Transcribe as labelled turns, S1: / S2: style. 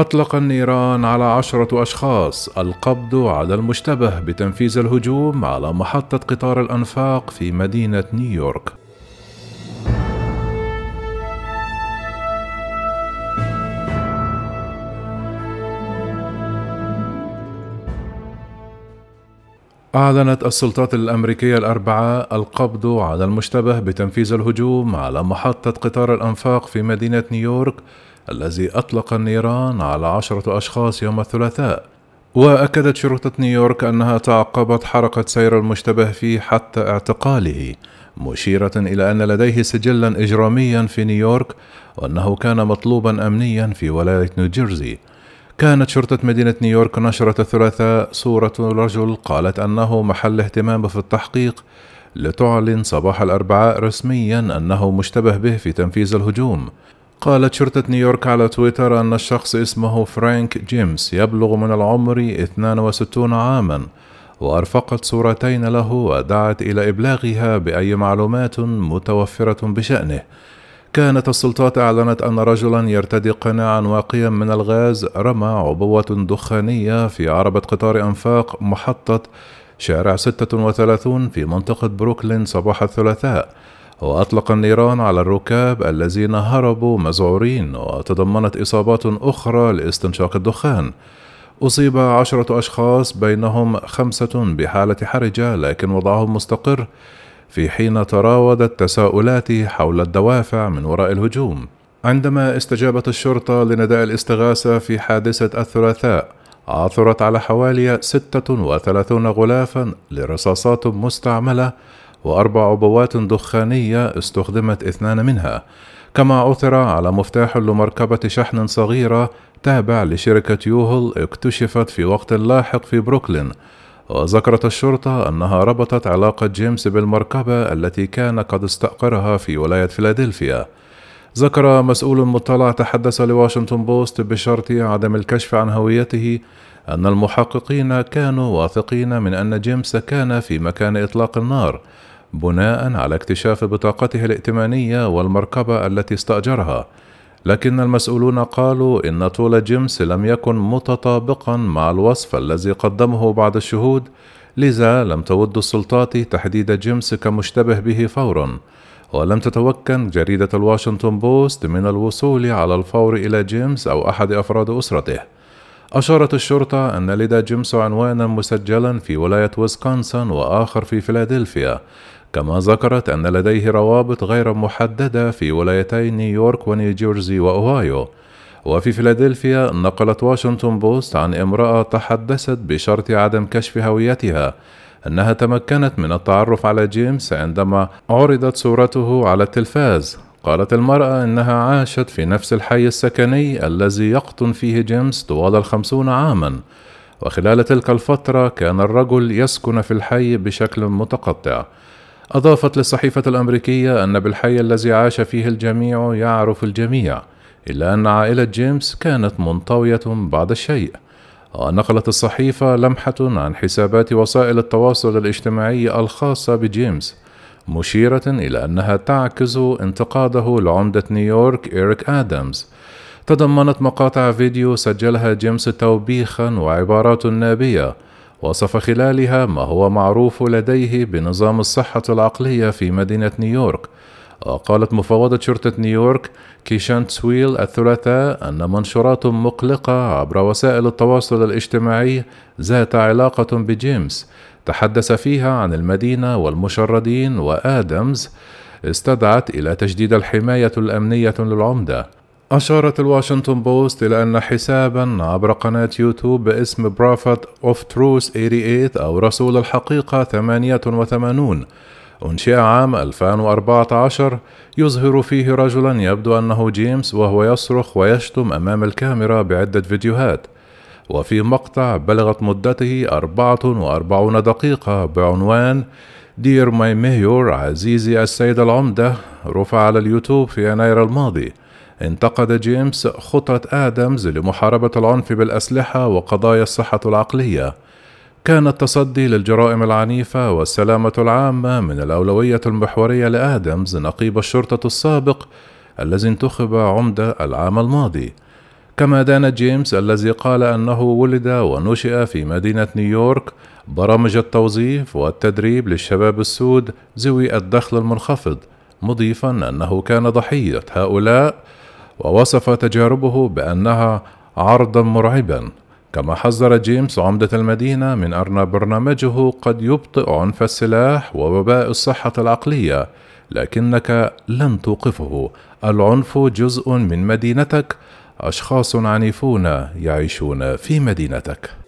S1: أطلق النيران على عشرة أشخاص القبض على المشتبه بتنفيذ الهجوم على محطة قطار الأنفاق في مدينة نيويورك. أعلنت السلطات الأمريكية الأربعاء القبض على المشتبه بتنفيذ الهجوم على محطة قطار الأنفاق في مدينة نيويورك الذي أطلق النيران على عشرة أشخاص يوم الثلاثاء وأكدت شرطة نيويورك أنها تعقبت حركة سير المشتبه فيه حتى اعتقاله مشيرة إلى أن لديه سجلا إجراميا في نيويورك وأنه كان مطلوبا أمنيا في ولاية نيوجيرسي. كانت شرطة مدينة نيويورك نشرت الثلاثاء صورة رجل قالت أنه محل اهتمام في التحقيق لتعلن صباح الأربعاء رسميا أنه مشتبه به في تنفيذ الهجوم. قالت شرطة نيويورك على تويتر أن الشخص اسمه فرانك جيمس يبلغ من العمر 62 عاما وأرفقت صورتين له ودعت إلى إبلاغها بأي معلومات متوفرة بشأنه. كانت السلطات أعلنت أن رجلا يرتدي قناعا واقيا من الغاز رمى عبوة دخانية في عربة قطار أنفاق محطة شارع 36 في منطقة بروكلين صباح الثلاثاء. وأطلق النيران على الركاب الذين هربوا مذعورين وتضمنت إصابات أخرى لاستنشاق الدخان. أصيب عشرة أشخاص بينهم خمسة بحالة حرجة لكن وضعهم مستقر في حين تراودت تساؤلات حول الدوافع من وراء الهجوم. عندما استجابت الشرطة لنداء الاستغاثة في حادثة الثلاثاء عثرت على حوالي 36 غلافا لرصاصات مستعملة وأربع عبوات دخانية استخدمت اثنان منها. كما عثر على مفتاح لمركبة شحن صغيرة تابع لشركة يو هول اكتشفت في وقت لاحق في بروكلين. وذكرت الشرطة أنها ربطت علاقة جيمس بالمركبة التي كان قد استأجرها في ولاية فيلادلفيا. ذكر مسؤول مطلع تحدث لواشنطن بوست بشرط عدم الكشف عن هويته أن المحققين كانوا واثقين من أن جيمس كان في مكان إطلاق النار بناء على اكتشاف بطاقته الائتمانية والمركبة التي استأجرها. لكن المسؤولون قالوا إن طول جيمس لم يكن متطابقا مع الوصف الذي قدمه بعض الشهود لذا لم تود السلطات تحديد جيمس كمشتبه به فورا. ولم تتمكن جريدة الواشنطن بوست من الوصول على الفور إلى جيمس أو أحد أفراد أسرته. أشارت الشرطة أن لدى جيمس عنوانا مسجلا في ولاية ويسكونسن وآخر في فيلادلفيا كما ذكرت أن لديه روابط غير محددة في ولايتي نيويورك ونيوجيرسي وأوهايو. وفي فيلادلفيا نقلت واشنطن بوست عن امرأة تحدثت بشرط عدم كشف هويتها أنها تمكنت من التعرف على جيمس عندما عرضت صورته على التلفاز. قالت المرأة إنها عاشت في نفس الحي السكني الذي يقطن فيه جيمس طوال الخمسون عاما. وخلال تلك الفترة كان الرجل يسكن في الحي بشكل متقطع. أضافت للصحيفة الأمريكية أن بالحي الذي عاش فيه الجميع يعرف الجميع إلا أن عائلة جيمس كانت منطوية بعض الشيء. ونقلت الصحيفة لمحة عن حسابات وسائل التواصل الاجتماعي الخاصة بجيمس. مشيرة إلى أنها تعكس انتقاده لعمدة نيويورك إيريك آدمز تضمنت مقاطع فيديو سجلها جيمس توبيخا وعبارات نابية وصف خلالها ما هو معروف لديه بنظام الصحة العقلية في مدينة نيويورك. وقالت مفوضة شرطة نيويورك كيشانت سويل الثلاثاء أن منشورات مقلقة عبر وسائل التواصل الاجتماعي ذات علاقة بجيمس تحدث فيها عن المدينة والمشردين وآدمز استدعت إلى تجديد الحماية الأمنية للعمدة. أشارت الواشنطن بوست إلى أن حسابا عبر قناة يوتيوب باسم Prophet of Truth 88 أو رسول الحقيقة 88 أنشئ عام 2014 يظهر فيه رجلا يبدو أنه جيمس وهو يصرخ ويشتم أمام الكاميرا بعدة فيديوهات. وفي مقطع بلغت مدته 44 دقيقة بعنوان Dear my mayor عزيزي السيد العمدة رفع على اليوتيوب في يناير الماضي. انتقد جيمس خطة آدمز لمحاربة العنف بالأسلحة وقضايا الصحة العقلية. كان التصدي للجرائم العنيفة والسلامة العامة من الأولوية المحورية لآدمز نقيب الشرطة السابق الذي انتخب عمدة العام الماضي. كما دان جيمس الذي قال أنه ولد ونشئ في مدينة نيويورك برامج التوظيف والتدريب للشباب السود ذوي الدخل المنخفض مضيفا أنه كان ضحية هؤلاء ووصف تجاربه بأنها عرضا مرعبا. كما حذر جيمس عمدة المدينة من أن برنامجه قد يبطئ عنف السلاح ووباء الصحة العقلية لكنك لن توقفه. العنف جزء من مدينتك أشخاص عنيفون يعيشون في مدينتك.